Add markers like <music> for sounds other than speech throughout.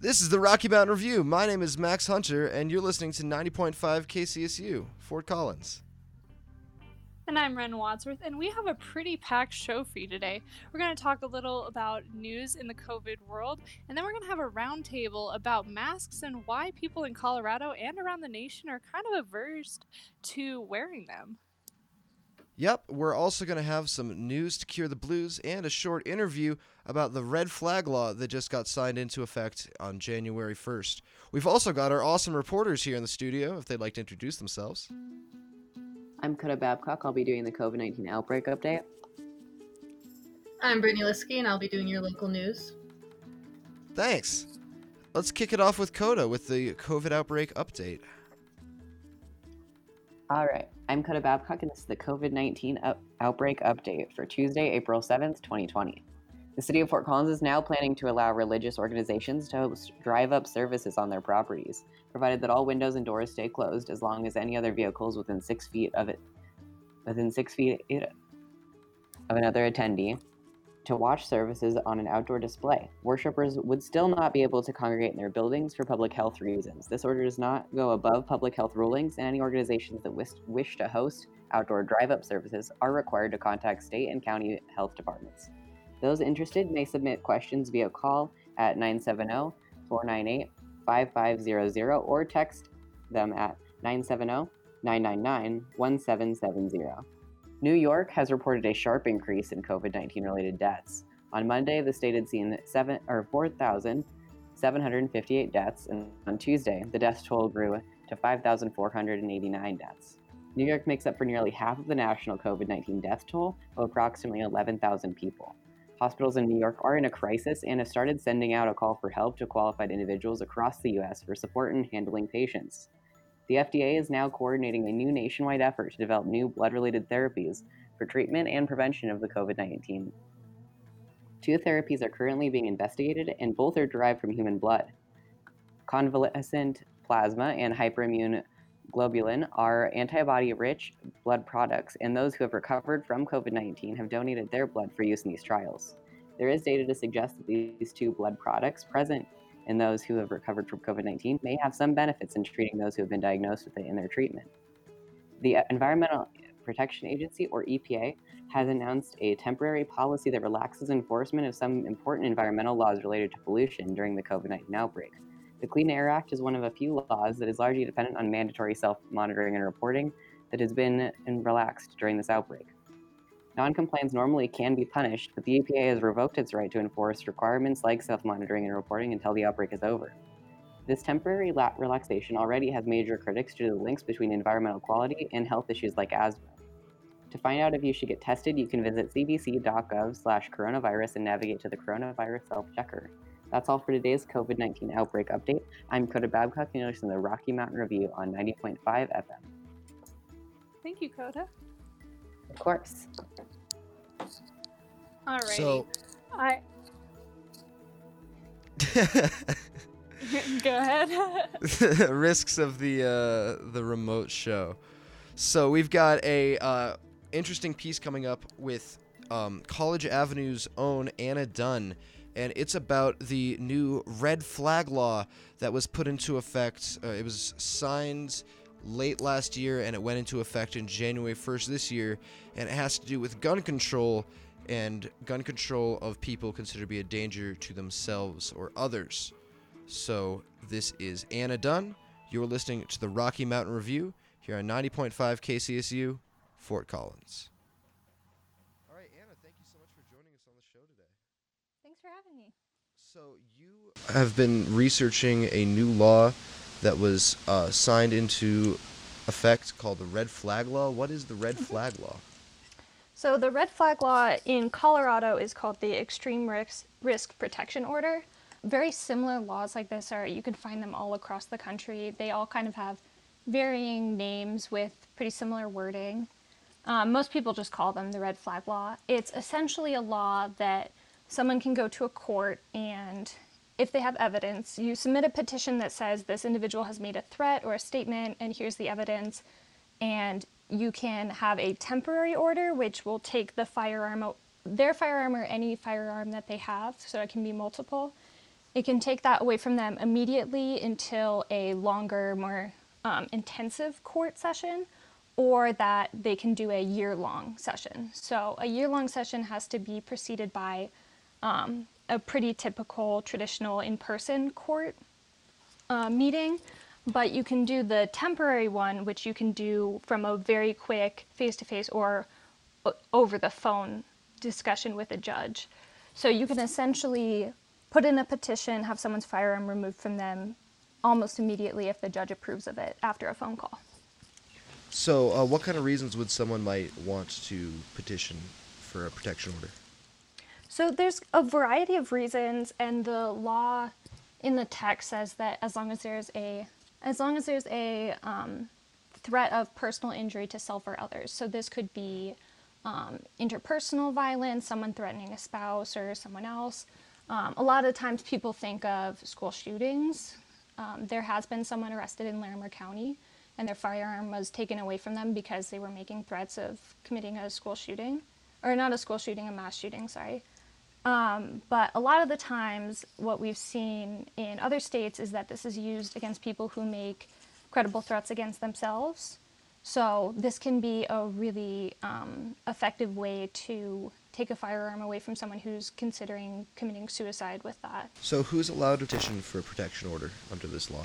This is the Rocky Mountain Review. My name is Max Hunter, and you're listening to 90.5 KCSU, Fort Collins. And I'm Ren Wadsworth, and we have a pretty packed show for you today. We're going to talk a little about news in the COVID world, and then we're going to have a roundtable about masks and why people in Colorado and around the nation are kind of averse to wearing them. Yep, we're also going to have some news to cure the blues and a short interview about the red flag law that just got signed into effect on January 1st. We've also got our awesome reporters here in the studio if they'd like to introduce themselves. I'm Coda Babcock. I'll be doing the COVID 19 outbreak update. I'm Brittany Liskey, and I'll be doing your local news. Thanks. Let's kick it off with Coda with the COVID outbreak update. All right. I'm Coda Babcock, and this is the COVID 19 up- outbreak update for Tuesday, April 7th, 2020. The city of Fort Collins is now planning to allow religious organizations to host drive up services on their properties, provided that all windows and doors stay closed as long as any other vehicles within six feet of it within six feet of another attendee to watch services on an outdoor display. Worshippers would still not be able to congregate in their buildings for public health reasons. This order does not go above public health rulings, and any organizations that wish, wish to host outdoor drive up services are required to contact state and county health departments. Those interested may submit questions via call at 970 498 5500 or text them at 970 999 1770. New York has reported a sharp increase in COVID 19 related deaths. On Monday, the state had seen seven, or 4,758 deaths, and on Tuesday, the death toll grew to 5,489 deaths. New York makes up for nearly half of the national COVID 19 death toll of approximately 11,000 people. Hospitals in New York are in a crisis and have started sending out a call for help to qualified individuals across the U.S. for support in handling patients. The FDA is now coordinating a new nationwide effort to develop new blood related therapies for treatment and prevention of the COVID 19. Two therapies are currently being investigated, and both are derived from human blood. Convalescent plasma and hyperimmune globulin are antibody rich blood products, and those who have recovered from COVID 19 have donated their blood for use in these trials. There is data to suggest that these two blood products present in those who have recovered from COVID 19 may have some benefits in treating those who have been diagnosed with it in their treatment. The Environmental Protection Agency, or EPA, has announced a temporary policy that relaxes enforcement of some important environmental laws related to pollution during the COVID 19 outbreak. The Clean Air Act is one of a few laws that is largely dependent on mandatory self monitoring and reporting that has been relaxed during this outbreak. Noncompliance normally can be punished, but the EPA has revoked its right to enforce requirements like self monitoring and reporting until the outbreak is over. This temporary la- relaxation already has major critics due to the links between environmental quality and health issues like asthma. To find out if you should get tested, you can visit cdc.gov slash coronavirus and navigate to the coronavirus self-checker. That's all for today's COVID-19 outbreak update. I'm Coda Babcock, and you're listening to the Rocky Mountain Review on 90.5 FM. Thank you, Coda. Of course. All right. So, I <laughs> <laughs> go ahead. <laughs> risks of the uh, the remote show. So we've got a uh, interesting piece coming up with um, College Avenue's own Anna Dunn, and it's about the new red flag law that was put into effect. Uh, it was signed late last year, and it went into effect in January 1st this year, and it has to do with gun control and gun control of people considered to be a danger to themselves or others. So this is Anna Dunn. You're listening to the Rocky Mountain Review here on 90.5 KCSU, Fort Collins. All right, Anna, thank you so much for joining us on the show today. Thanks for having me. So you have been researching a new law that was uh, signed into effect called the Red Flag Law. What is the Red Flag Law? So, the red flag law in Colorado is called the Extreme Risk, Risk Protection Order. Very similar laws like this are, you can find them all across the country. They all kind of have varying names with pretty similar wording. Um, most people just call them the red flag law. It's essentially a law that someone can go to a court and if they have evidence, you submit a petition that says this individual has made a threat or a statement, and here's the evidence. And you can have a temporary order, which will take the firearm, their firearm or any firearm that they have, so it can be multiple. It can take that away from them immediately until a longer, more um, intensive court session, or that they can do a year long session. So, a year long session has to be preceded by um, a pretty typical traditional in person court uh, meeting, but you can do the temporary one, which you can do from a very quick face to face or over the phone discussion with a judge. So you can essentially put in a petition, have someone's firearm removed from them almost immediately if the judge approves of it after a phone call. So, uh, what kind of reasons would someone might want to petition for a protection order? So there's a variety of reasons, and the law in the text says that as long as there's a as long as there's a um, threat of personal injury to self or others. So this could be um, interpersonal violence, someone threatening a spouse or someone else. Um, a lot of times people think of school shootings. Um, there has been someone arrested in Larimer County, and their firearm was taken away from them because they were making threats of committing a school shooting, or not a school shooting, a mass shooting. Sorry. Um, but a lot of the times, what we've seen in other states is that this is used against people who make credible threats against themselves. So, this can be a really um, effective way to take a firearm away from someone who's considering committing suicide with that. So, who's allowed to petition for a protection order under this law?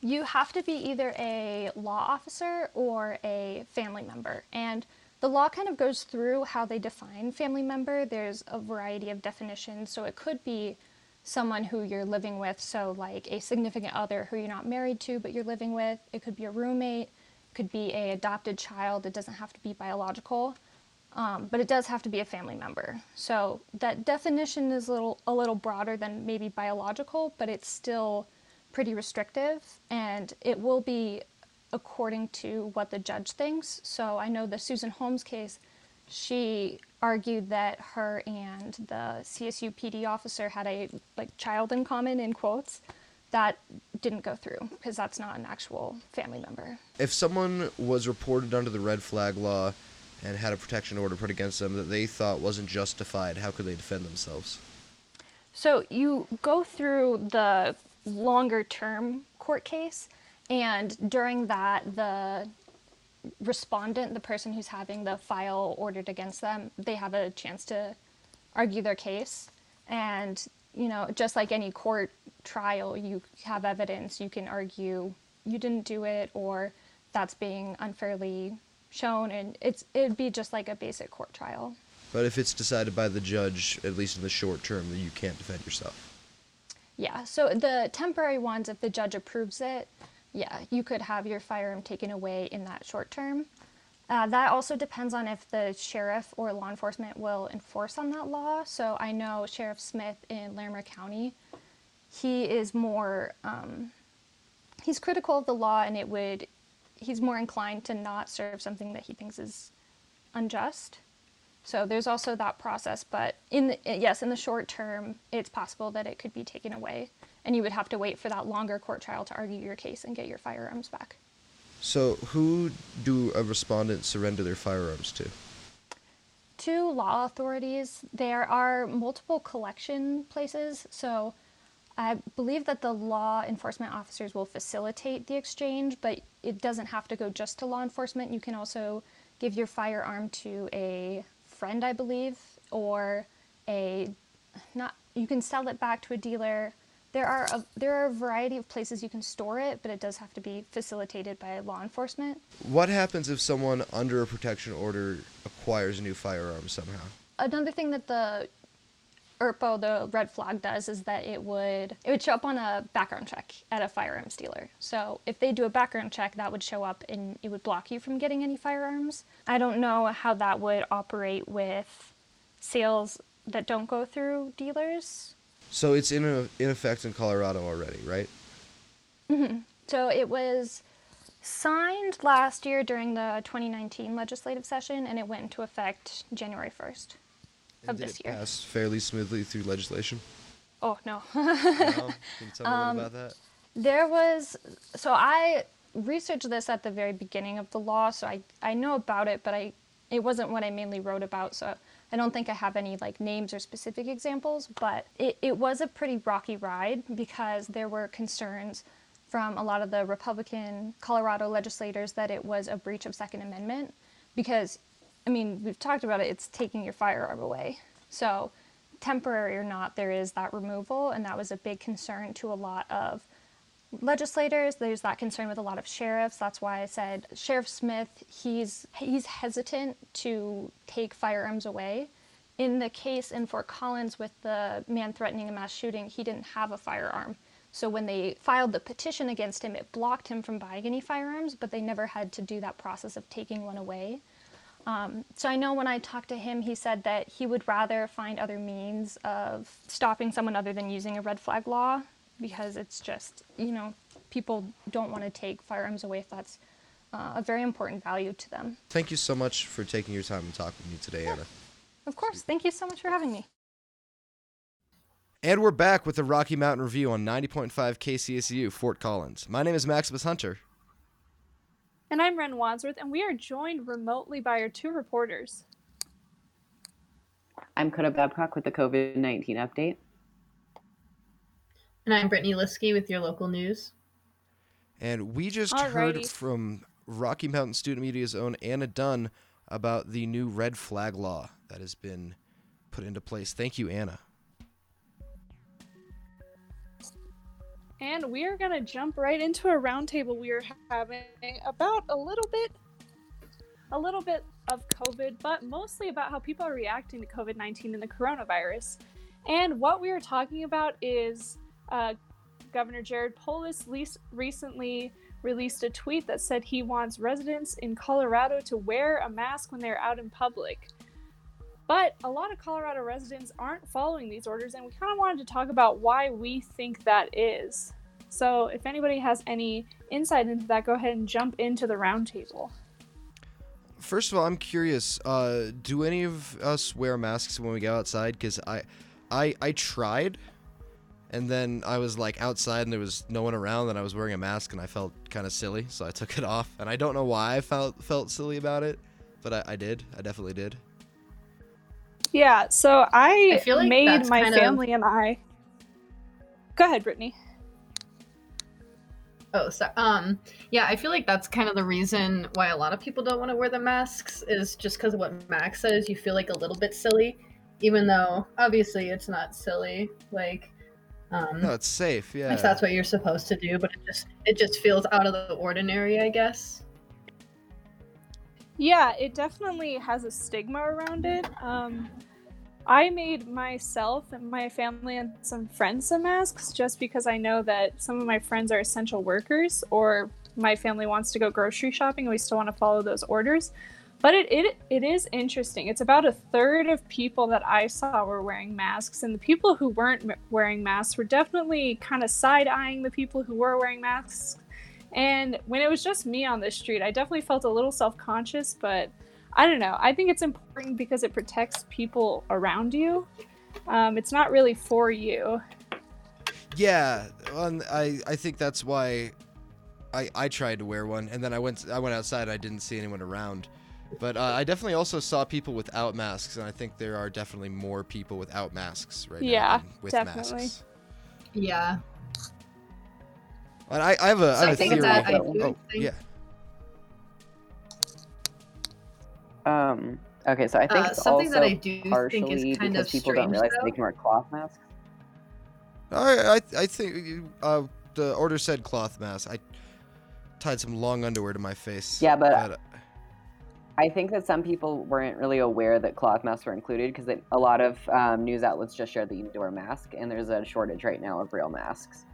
You have to be either a law officer or a family member. And the law kind of goes through how they define family member. There's a variety of definitions. So it could be someone who you're living with, so like a significant other who you're not married to but you're living with. It could be a roommate, could be a adopted child. It doesn't have to be biological. Um, but it does have to be a family member. So that definition is a little a little broader than maybe biological, but it's still pretty restrictive, and it will be according to what the judge thinks. So I know the Susan Holmes case, she argued that her and the CSU PD officer had a like child in common in quotes. That didn't go through because that's not an actual family member. If someone was reported under the red flag law and had a protection order put against them that they thought wasn't justified, how could they defend themselves? So you go through the longer term court case, and during that, the respondent, the person who's having the file ordered against them, they have a chance to argue their case. And, you know, just like any court trial, you have evidence, you can argue you didn't do it or that's being unfairly shown and it's it'd be just like a basic court trial. But if it's decided by the judge, at least in the short term, that you can't defend yourself. Yeah, so the temporary ones, if the judge approves it, yeah, you could have your firearm taken away in that short term. Uh, that also depends on if the sheriff or law enforcement will enforce on that law. So I know Sheriff Smith in Larimer County, he is more, um, he's critical of the law and it would, he's more inclined to not serve something that he thinks is unjust. So there's also that process, but in the, yes, in the short term, it's possible that it could be taken away, and you would have to wait for that longer court trial to argue your case and get your firearms back. So, who do a respondent surrender their firearms to? To law authorities, there are multiple collection places. So I believe that the law enforcement officers will facilitate the exchange, but it doesn't have to go just to law enforcement. You can also give your firearm to a friend, I believe, or a not you can sell it back to a dealer. There are a, there are a variety of places you can store it, but it does have to be facilitated by law enforcement. What happens if someone under a protection order acquires a new firearm somehow? Another thing that the ERPO, the red flag, does is that it would it would show up on a background check at a firearms dealer. So if they do a background check, that would show up and it would block you from getting any firearms. I don't know how that would operate with sales that don't go through dealers. So it's in, a, in effect in Colorado already, right? So it was signed last year during the 2019 legislative session and it went into effect January 1st of And did this it year. pass fairly smoothly through legislation? Oh no. <laughs> No? Can you tell me a Um, little about that? There was so I researched this at the very beginning of the law, so I I know about it, but I it wasn't what I mainly wrote about, so I don't think I have any like names or specific examples, but it, it was a pretty rocky ride because there were concerns from a lot of the Republican Colorado legislators that it was a breach of Second Amendment because I mean, we've talked about it, it's taking your firearm away. So temporary or not, there is that removal, and that was a big concern to a lot of legislators. There's that concern with a lot of sheriffs. That's why I said Sheriff Smith, he's he's hesitant to take firearms away. In the case in Fort Collins with the man threatening a mass shooting, he didn't have a firearm. So when they filed the petition against him, it blocked him from buying any firearms, but they never had to do that process of taking one away. Um, so I know when I talked to him, he said that he would rather find other means of stopping someone other than using a red flag law because it's just, you know, people don't want to take firearms away if that's uh, a very important value to them. Thank you so much for taking your time to talk with me today, Anna. Of course. Thank you so much for having me. And we're back with the Rocky Mountain Review on 90.5 KCSU, Fort Collins. My name is Maximus Hunter. And I'm Ren Wadsworth, and we are joined remotely by our two reporters. I'm Coda Babcock with the COVID 19 update. And I'm Brittany Liskey with your local news. And we just heard from Rocky Mountain Student Media's own Anna Dunn about the new red flag law that has been put into place. Thank you, Anna. And we are going to jump right into a roundtable we are having about a little bit a little bit of COVID, but mostly about how people are reacting to COVID 19 and the coronavirus. And what we are talking about is uh, Governor Jared Polis least recently released a tweet that said he wants residents in Colorado to wear a mask when they're out in public. But a lot of Colorado residents aren't following these orders, and we kind of wanted to talk about why we think that is. So, if anybody has any insight into that, go ahead and jump into the roundtable. First of all, I'm curious. Uh, do any of us wear masks when we go outside? Because I, I, I tried, and then I was like outside and there was no one around, and I was wearing a mask, and I felt kind of silly, so I <laughs> took it off. And I don't know why I felt felt silly about it, but I, I did. I definitely did. Yeah, so I, I feel like made my kind of- family and I. Go ahead, Brittany. Oh, so um, yeah, I feel like that's kind of the reason why a lot of people don't want to wear the masks is just because of what Max says. You feel like a little bit silly, even though obviously it's not silly. Like, um, No, it's safe. Yeah. if that's what you're supposed to do, but it just it just feels out of the ordinary, I guess. Yeah, it definitely has a stigma around it. Um, I made myself and my family and some friends some masks just because I know that some of my friends are essential workers or my family wants to go grocery shopping and we still want to follow those orders. But it, it it is interesting. It's about a third of people that I saw were wearing masks, and the people who weren't wearing masks were definitely kind of side eyeing the people who were wearing masks. And when it was just me on the street, I definitely felt a little self conscious, but I don't know. I think it's important because it protects people around you. Um, it's not really for you. Yeah, I I think that's why I I tried to wear one, and then I went I went outside. I didn't see anyone around, but uh, I definitely also saw people without masks, and I think there are definitely more people without masks right Yeah, now than with definitely. masks. Yeah. And I, I have a, I So have I a think theory. that I oh, do oh, think- yeah. Um, okay, so I think Uh, it's something also that I do think partially is kind because of people don't realize though. they can wear cloth masks. I I, I think uh, the order said cloth mask. I tied some long underwear to my face. Yeah, but- uh, I think that some people weren't really aware that cloth masks were included because a lot of um, news outlets just shared that you need to wear a mask, and there's a shortage right now of real masks.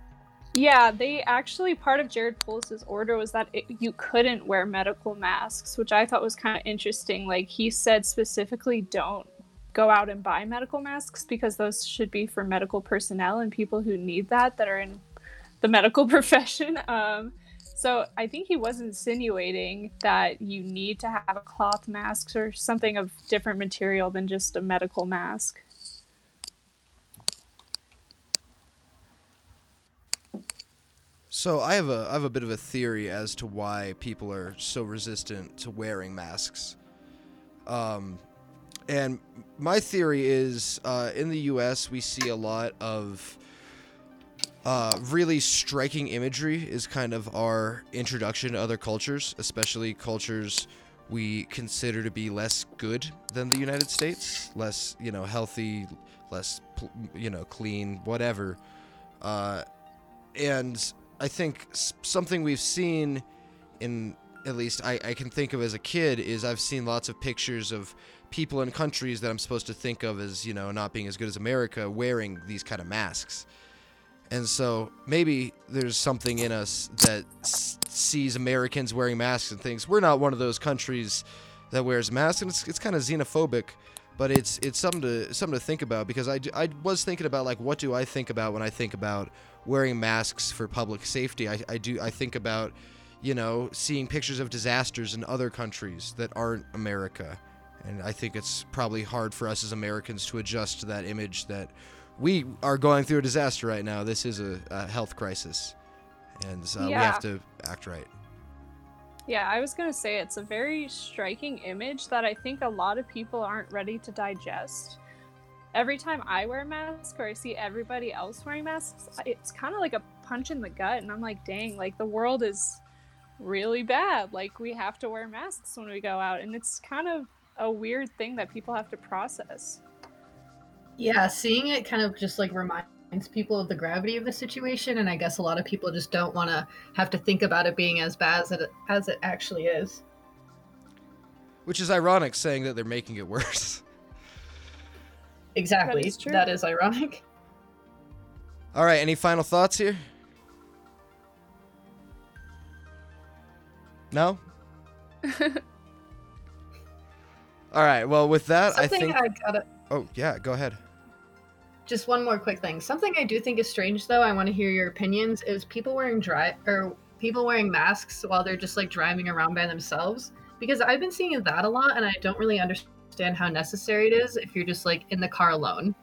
Yeah, they actually part of Jared Polis's order was that it, you couldn't wear medical masks, which I thought was kind of interesting. Like he said specifically, don't go out and buy medical masks because those should be for medical personnel and people who need that that are in the medical <laughs> profession. Um, so I think he was insinuating that you need to have cloth masks or something of different material than just a medical mask. So I have a I have a bit of a theory as to why people are so resistant to wearing masks. Um, and my theory is uh, in the U.S. we see a lot of uh, really striking imagery is kind of our introduction to other cultures, especially cultures we consider to be less good than the United States, less you know healthy, less you know clean, whatever. Uh, and I think something we've seen in at least I, I can think of as a kid is I've seen lots of pictures of people in countries that I'm supposed to think of as you know not being as good as America wearing these kind of masks. And so maybe there's something in us that s- sees Americans wearing masks and thinks we're not one of those countries that wears masks, and it's, it's kind of xenophobic, but it's it's something to something to think about because I, I was thinking about like what do I think about when I think about wearing masks for public safety? I, I do I think about you know seeing pictures of disasters in other countries that aren't America, and I think it's probably hard for us as Americans to adjust to that image that we are going through a disaster right now. This is a, a health crisis, and uh, we have to act right. Yeah, I was gonna say it's a very striking image that I think a lot of people aren't ready to digest. Every time I wear a mask or I see everybody else wearing masks, it's kind of like a punch in the gut, and I'm like, dang, like the world is really bad. Like we have to wear masks when we go out, and it's kind of a weird thing that people have to process. Yeah, seeing it kind of just like reminds people of the gravity of the situation, and I guess a lot of people just don't want to have to think about it being as bad as it, as it actually is. Which is ironic, saying that they're making it worse. <laughs> Exactly. is true. That is ironic. All right, any final thoughts here? No. <laughs> All right. Well, with that, I think. I gotta. Oh yeah, go ahead. Just one more quick thing. Something I do think is strange, though. I want to hear your opinions. Is people wearing dry or people wearing masks while they're just like driving around by themselves? Because I've been seeing that a lot, and I don't really understand how necessary it is if you're just like in the car alone.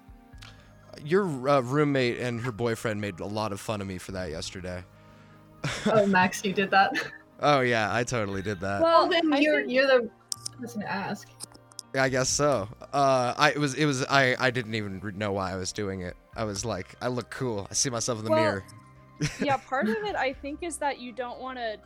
Your uh, roommate and her boyfriend made a lot of fun of me for that yesterday. oh, <laughs> Max, you did that. Oh yeah, I totally did that. Well, then I you're think- you're the person to ask. I guess so. Uh, I it was it was I I didn't even know why I was doing it. I was like, I look cool. I see myself in the Well, mirror. yeah, <laughs> part of it I think is that you don't want to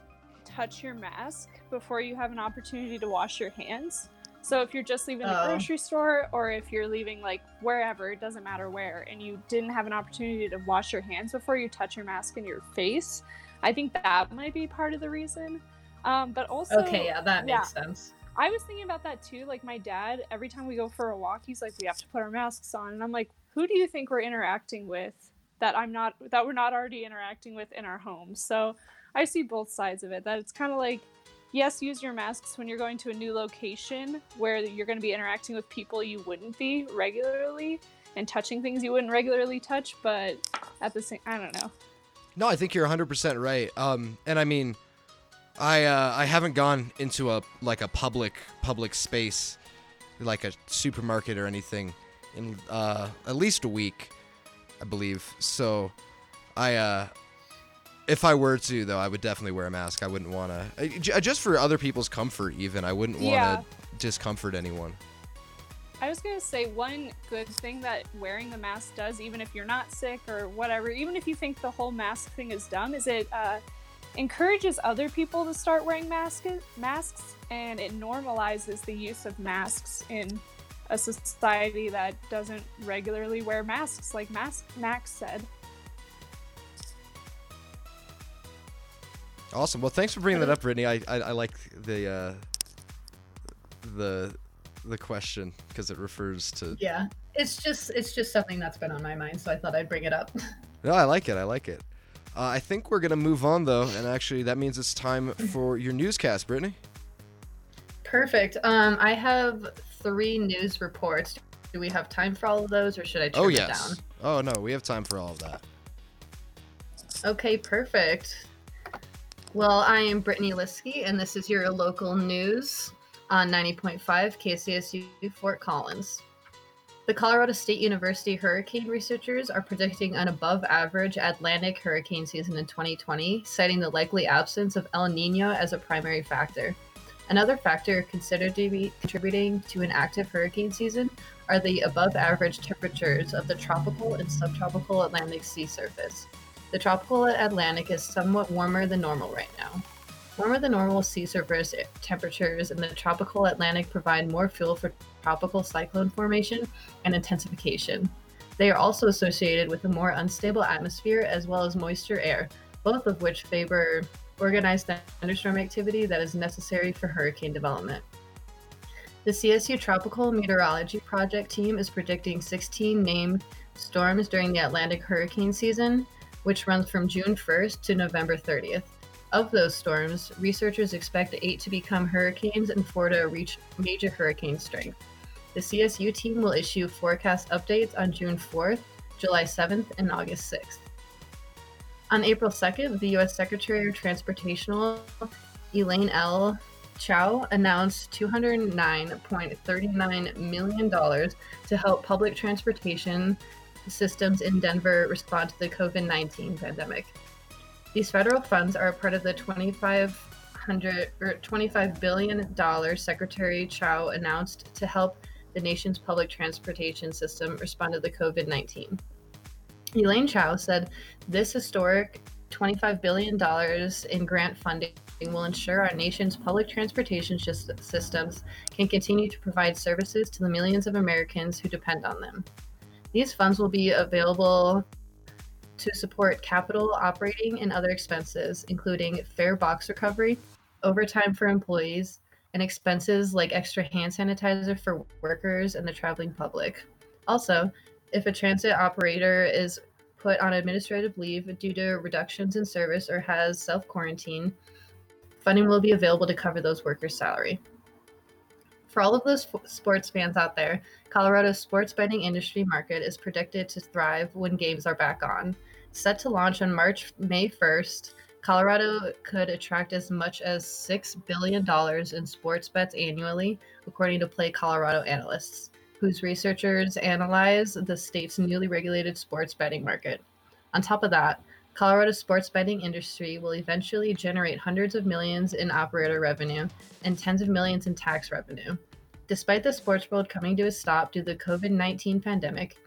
touch your mask before you have an opportunity to wash your hands. So if you're just leaving the Oh. grocery store or if you're leaving like wherever, it doesn't matter where, and you didn't have an opportunity to wash your hands before you touch your mask in your face, I think that might be part of the reason. Um, but also, okay, yeah, that yeah. makes sense. I was thinking about that too. Like my dad, every time we go for a walk, he's like, "We have to put our masks on," and I'm like, "Who do you think we're interacting with that I'm not that we're not already interacting with in our homes?" So I see both sides of it. That it's kind of like, yes, use your masks when you're going to a new location where you're going to be interacting with people you wouldn't be regularly and touching things you wouldn't regularly touch, but at the same, I don't know. No, I think you're 100% right. Um, and I mean, I uh, I haven't gone into a like a public public space, like a supermarket or anything, in uh, at least a week, I believe. So, I uh, if I were to though, I would definitely wear a mask. I wouldn't want to, just for other people's comfort. Even I wouldn't want to Yeah. discomfort anyone. I was gonna say one good thing that wearing the mask does, even if you're not sick or whatever, even if you think the whole mask thing is dumb, is it uh, encourages other people to start wearing mask- masks and it normalizes the use of masks in a society that doesn't regularly wear masks, like Mas- Max said. Awesome. Well, thanks for bringing that up, Brittany. I I, I like the uh, the the question because it refers to Yeah, it's just it's just something that's been on my mind, so I thought I'd bring it up. <laughs> No, I like it. I like it. Uh, I think we're gonna move on though, and actually that means it's time for your newscast, Brittany. Perfect. Um, I have three news reports. Do we have time for all of those, or should I trim Oh it yes. down? Oh no, we have time for all of that. Okay, perfect. Well, I am Brittany Liskey, and this is your local news on 90.5 KCSU Fort Collins. The Colorado State University hurricane researchers are predicting an above average Atlantic hurricane season in 2020, citing the likely absence of El Nino as a primary factor. Another factor considered to be contributing to an active hurricane season are the above average temperatures of the tropical and subtropical Atlantic sea surface. The tropical Atlantic is somewhat warmer than normal right now. Warmer than normal sea surface temperatures in the tropical Atlantic provide more fuel for tropical cyclone formation and intensification. They are also associated with a more unstable atmosphere as well as moisture air, both of which favor organized thunderstorm activity that is necessary for hurricane development. The CSU Tropical Meteorology Project team is predicting 16 named storms during the Atlantic hurricane season, which runs from June 1st to November 30th. Of those storms, researchers expect eight to become hurricanes and four to reach major hurricane strength. The CSU team will issue forecast updates on June 4th, July 7th, and August 6th. On April 2nd, the U.S. Secretary of Transportation, Elaine L. Chao, announced $209.39 million to help public transportation systems in Denver respond to the COVID 19 pandemic. These federal funds are a part of the 2500 or $25 billion Secretary Chao announced to help the nation's public transportation system respond to the COVID 19. Elaine Chao said this historic $25 billion in grant funding will ensure our nation's public transportation systems can continue to provide services to the millions of Americans who depend on them. These funds will be available to support capital operating and other expenses, including fare box recovery, overtime for employees, and expenses like extra hand sanitizer for workers and the traveling public. Also, if a transit operator is put on administrative leave due to reductions in service or has self quarantine, funding will be available to cover those workers' salary. For all of those sports fans out there, Colorado's sports betting industry market is predicted to thrive when games are back on. Set to launch on March May 1st, Colorado could attract as much as $6 billion in sports bets annually, according to Play Colorado analysts whose researchers analyze the state's newly regulated sports betting market. On top of that, Colorado's sports betting industry will eventually generate hundreds of millions in operator revenue and tens of millions in tax revenue. Despite the sports world coming to a stop due to the COVID 19 pandemic,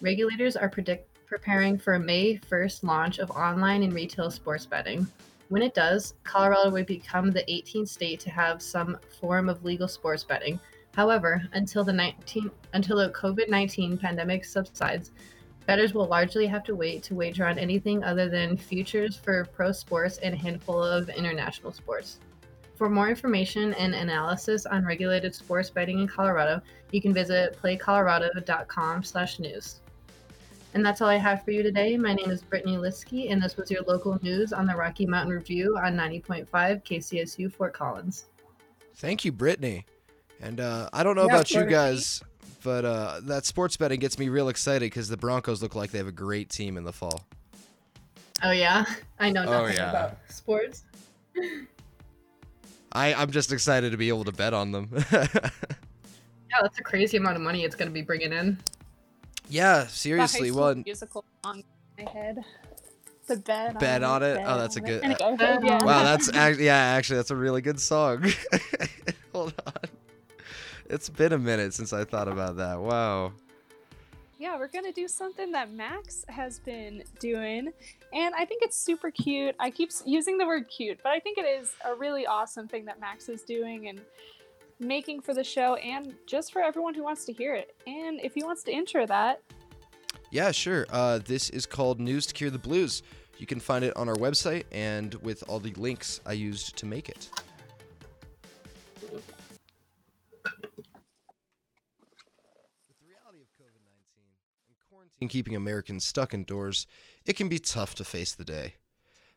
regulators are predict- preparing for a May 1st launch of online and retail sports betting. When it does, Colorado would become the 18th state to have some form of legal sports betting, However, until the 19 until the COVID-19 pandemic subsides, bettors will largely have to wait to wager on anything other than futures for pro sports and a handful of international sports. For more information and analysis on regulated sports betting in Colorado, you can visit playcolorado.com/news. And that's all I have for you today. My name is Brittany Liskey, and this was your local news on the Rocky Mountain Review on 90.5 KCSU Fort Collins. Thank you, Brittany. And uh, I don't know yeah, about you guys, but uh, that sports betting gets me real excited because the Broncos look like they have a great team in the fall. Oh yeah, I know oh, nothing oh, yeah. about sports. I I'm just excited to be able to bet on them. <laughs> yeah, that's a crazy amount of money it's going to be bringing in. Yeah, seriously. Well, musical song in my head. The bed. bet on, on it. Bet oh, that's a good. yeah. Uh-huh. Wow, that's <laughs> actually yeah, actually that's a really good song. <laughs> Hold on. It's been a minute since I thought about that. Wow. Yeah, we're gonna do something that Max has been doing, and I think it's super cute. I keep using the word cute, but I think it is a really awesome thing that Max is doing and making for the show, and just for everyone who wants to hear it. And if he wants to intro that, yeah, sure. Uh, this is called News to Cure the Blues. You can find it on our website and with all the links I used to make it. and keeping Americans stuck indoors, it can be tough to face the day.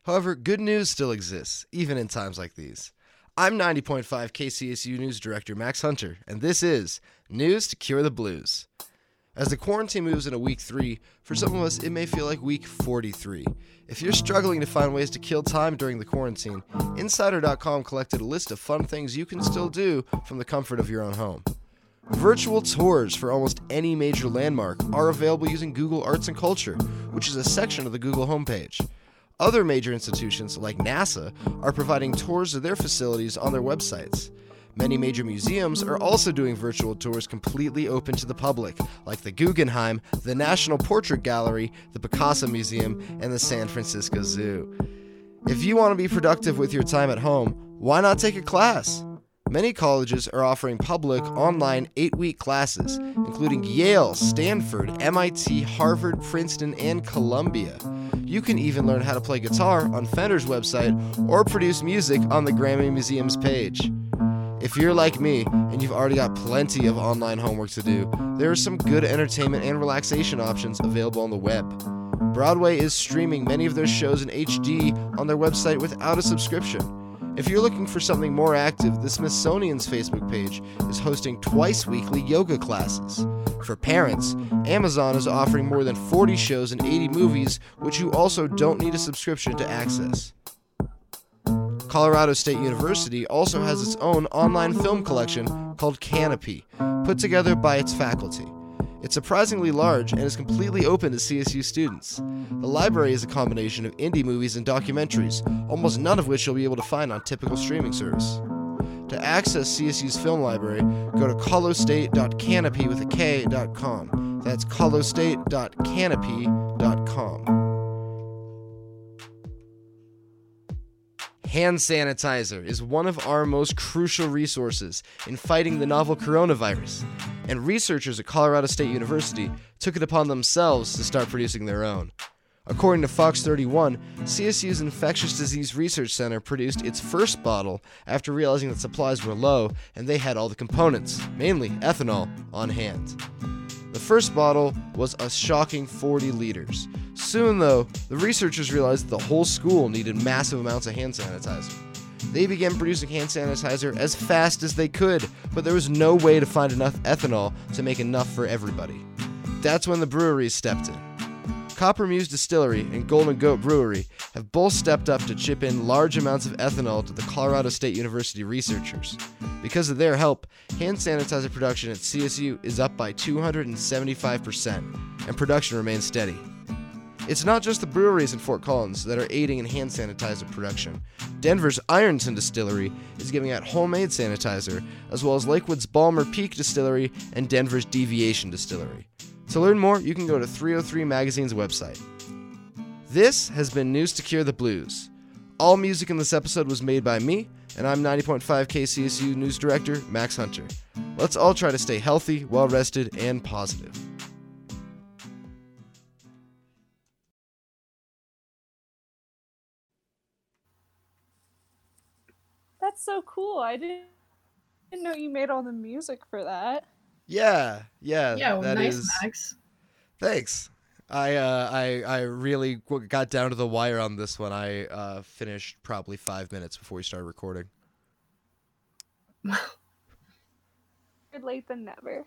However, good news still exists, even in times like these. I'm 90.5 KCSU News Director Max Hunter, and this is News to Cure the Blues. As the quarantine moves into week three, for some of us it may feel like week 43. If you're struggling to find ways to kill time during the quarantine, Insider.com collected a list of fun things you can still do from the comfort of your own home. Virtual tours for almost any major landmark are available using Google Arts and Culture, which is a section of the Google homepage. Other major institutions, like NASA, are providing tours of their facilities on their websites. Many major museums are also doing virtual tours completely open to the public, like the Guggenheim, the National Portrait Gallery, the Picasso Museum, and the San Francisco Zoo. If you want to be productive with your time at home, why not take a class? Many colleges are offering public online eight week classes, including Yale, Stanford, MIT, Harvard, Princeton, and Columbia. You can even learn how to play guitar on Fender's website or produce music on the Grammy Museum's page. If you're like me and you've already got plenty of online homework to do, there are some good entertainment and relaxation options available on the web. Broadway is streaming many of their shows in HD on their website without a subscription. If you're looking for something more active, the Smithsonian's Facebook page is hosting twice weekly yoga classes. For parents, Amazon is offering more than 40 shows and 80 movies, which you also don't need a subscription to access. Colorado State University also has its own online film collection called Kanopy, put together by its faculty. It's surprisingly large and is completely open to CSU students. The library is a combination of indie movies and documentaries, almost none of which you'll be able to find on typical streaming service. To access CSU's film library, go to colostate.canopy with a K.com. That's colostate.kanopy.com. Hand sanitizer is one of our most crucial resources in fighting the novel coronavirus, and researchers at Colorado State University took it upon themselves to start producing their own. According to Fox 31, CSU's Infectious Disease Research Center produced its first bottle after realizing that supplies were low and they had all the components, mainly ethanol, on hand. The first bottle was a shocking 40 liters. Soon, though, the researchers realized that the whole school needed massive amounts of hand sanitizer. They began producing hand sanitizer as fast as they could, but there was no way to find enough ethanol to make enough for everybody. That's when the breweries stepped in. Coppermuse Distillery and Golden Goat Brewery have both stepped up to chip in large amounts of ethanol to the Colorado State University researchers. Because of their help, hand sanitizer production at CSU is up by 275%, and production remains steady. It's not just the breweries in Fort Collins that are aiding in hand sanitizer production. Denver's Ironton Distillery is giving out homemade sanitizer, as well as Lakewood's Balmer Peak Distillery and Denver's Deviation Distillery. To learn more, you can go to 303 Magazine's website. This has been News to Cure the Blues. All music in this episode was made by me, and I'm 90.5 KCSU News Director Max Hunter. Let's all try to stay healthy, well rested, and positive. That's so cool. I didn't, didn't know you made all the music for that. Yeah, yeah, Yeah, well, that nice, is- Max. Thanks. I uh, I I really got down to the wire on this one. I uh, finished probably five minutes before we started recording. <laughs> Good late than never.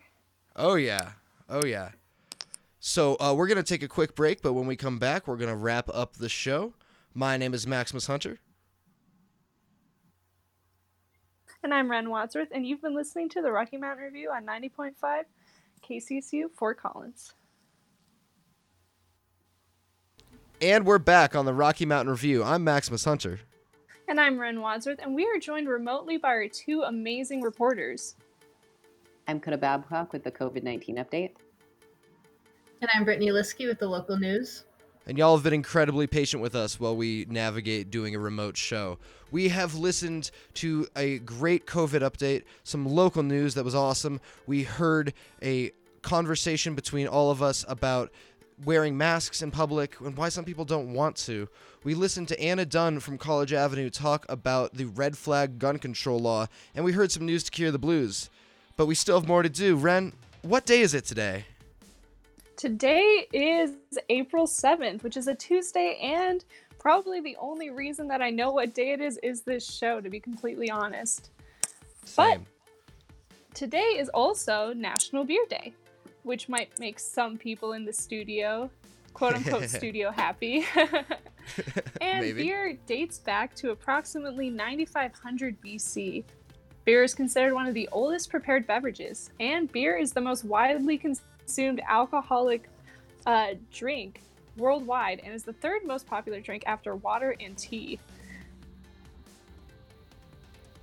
Oh yeah, oh yeah. So uh, we're gonna take a quick break, but when we come back, we're gonna wrap up the show. My name is Maximus Hunter. And I'm Ren Wadsworth, and you've been listening to the Rocky Mountain Review on 90.5 KCSU Fort Collins. And we're back on the Rocky Mountain Review. I'm Maximus Hunter. And I'm Ren Wadsworth, and we are joined remotely by our two amazing reporters. I'm Coda Babcock with the COVID 19 update. And I'm Brittany Liskey with the local news. And y'all have been incredibly patient with us while we navigate doing a remote show. We have listened to a great COVID update, some local news that was awesome. We heard a conversation between all of us about wearing masks in public and why some people don't want to. We listened to Anna Dunn from College Avenue talk about the red flag gun control law, and we heard some news to cure the blues. But we still have more to do. Ren, what day is it today? Today is April 7th, which is a Tuesday, and probably the only reason that I know what day it is is this show, to be completely honest. But- Same. Today is also National Beer Day, which might make some people in the studio, quote unquote, <laughs> studio happy. <laughs> and Maybe. beer dates back to approximately 9500 BC. Beer is considered one of the oldest prepared beverages, and beer is the most widely consumed alcoholic uh, drink worldwide and is the third most popular drink after water and tea.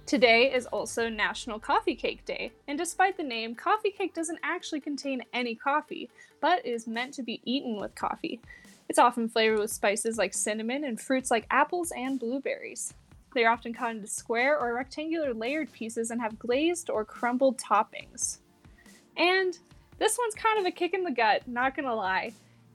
Today is also National Coffee Cake Day, and despite the name, coffee cake doesn't actually contain any coffee, but is meant to be eaten with coffee. It's often flavored with spices like cinnamon and fruits like apples and blueberries. They are often cut into square or rectangular layered pieces and have glazed or crumbled toppings. And this one's kind of a kick in the gut, not gonna lie.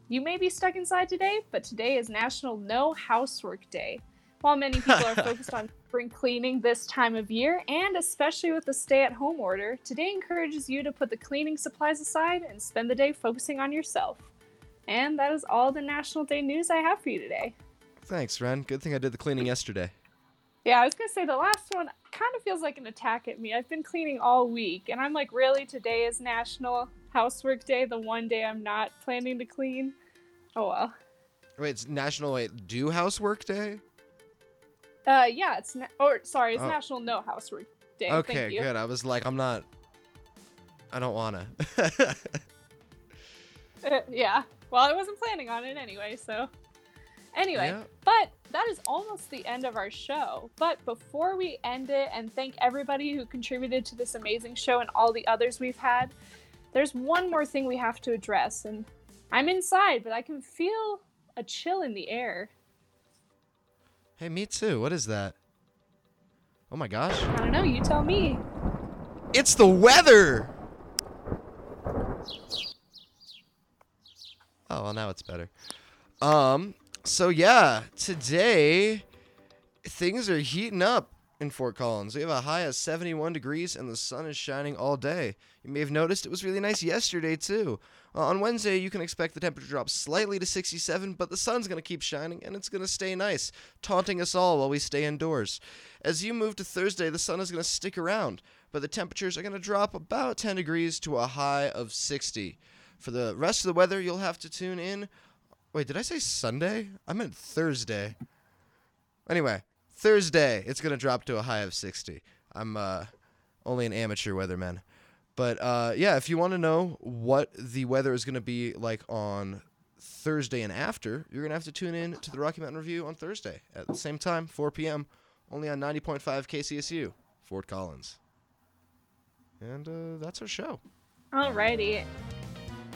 You may be stuck inside today, but today is National No Housework Day. While many people are <laughs> focused on spring cleaning this time of year, and especially with the stay at home order, today encourages you to put the cleaning supplies aside and spend the day focusing on yourself. And that is all the National Day news I have for you today. Thanks, Ren. Good thing I did the cleaning yesterday. Yeah, I was gonna say the last one kind of feels like an attack at me. I've been cleaning all week, and I'm like, really? Today is National Housework Day, the one day I'm not planning to clean? Oh well. Wait, it's National wait, Do Housework Day? Uh, yeah, it's na- or sorry, it's Oh. National No Housework Day. Okay, Thank you. good. I was like, I'm not. I don't wanna. <laughs> Uh, yeah. Well, I wasn't planning on it anyway, so. Anyway, Yeah. but that is almost the end of our show. But before we end it and thank everybody who contributed to this amazing show and all the others we've had, there's one more thing we have to address. And I'm inside, but I can feel a chill in the air. hey, me too. What is that? Oh my gosh. I don't know, you tell me. It's the weather. Oh well, now it's better. Um. So yeah, today things are heating up in Fort Collins. We have a high of 71 degrees, and the sun is shining all day. You may have noticed it was really nice yesterday too. Uh, on Wednesday, you can expect the temperature drop slightly to 67, but the sun's going to keep shining and it's going to stay nice, taunting us all while we stay indoors. As you move to Thursday, the sun is going to stick around, but the temperatures are going to drop about 10 degrees to a high of 60. For the rest of the weather, you'll have to tune in. Wait, did I say Sunday? I meant Thursday. Anyway, Thursday, it's to drop to a high of 60. I'm uh, only an amateur weatherman. But uh, yeah, if you want to know what the weather is to be like on Thursday and after, you're to have to tune in to the Rocky Mountain Review on Thursday at the same time, 4 p.m., only on 90.5 KCSU, Fort Collins. And uh, that's our show. Alrighty.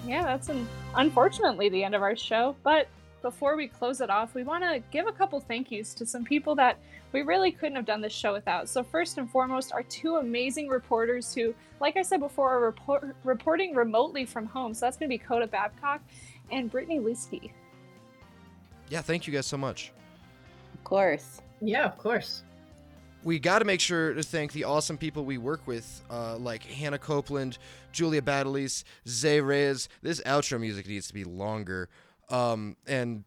Yeah, that's an, unfortunately the end of our show. But before we close it off, we want to give a couple thank yous to some people that we really couldn't have done this show without. So, first and foremost, our two amazing reporters who, like I said before, are report- reporting remotely from home. So, that's going to be Coda Babcock and Brittany Liskey. Yeah, thank you guys so much. Of course. Yeah, of course. we got to make sure to thank the awesome people we work with, uh, like Hannah Copeland, Julia Battleys, Zay Reyes. This outro music needs to be longer. Um, and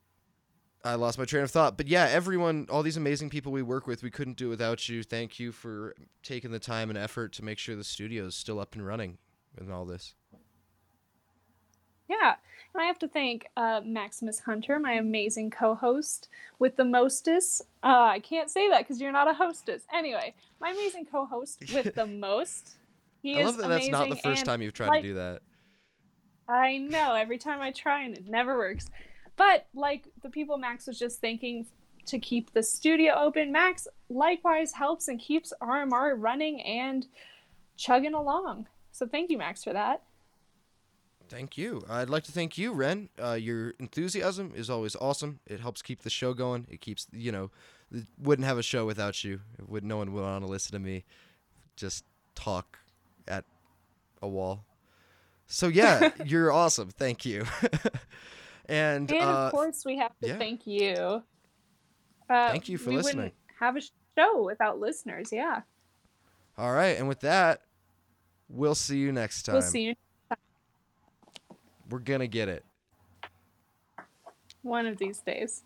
I lost my train of thought. But yeah, everyone, all these amazing people we work with, we couldn't do without you. Thank you for taking the time and effort to make sure the studio is still up and running and all this. Yeah, and I have to thank uh, Maximus Hunter, my amazing co-host with the mostest. Uh, I can't say that because you're not a hostess. Anyway, my amazing co-host with the <laughs> most. He I love that that's not the first time you've tried like, to do that. I know every time I try and it never works. But like the people Max was just thanking to keep the studio open, Max likewise helps and keeps RMR running and chugging along. So thank you, Max, for that. Thank you. I'd like to thank you, Ren. Uh, your enthusiasm is always awesome. It helps keep the show going. It keeps, you know, wouldn't have a show without you. Would no one would want to listen to me just talk at a wall. So yeah, you're awesome. Thank you. <laughs> and And uh, of course, we have to yeah. thank you. Uh, Thank you for we listening. Wouldn't have a show without listeners. Yeah, all right, and with that, we'll see you next time. we'll see you We're gonna get it. one of these days.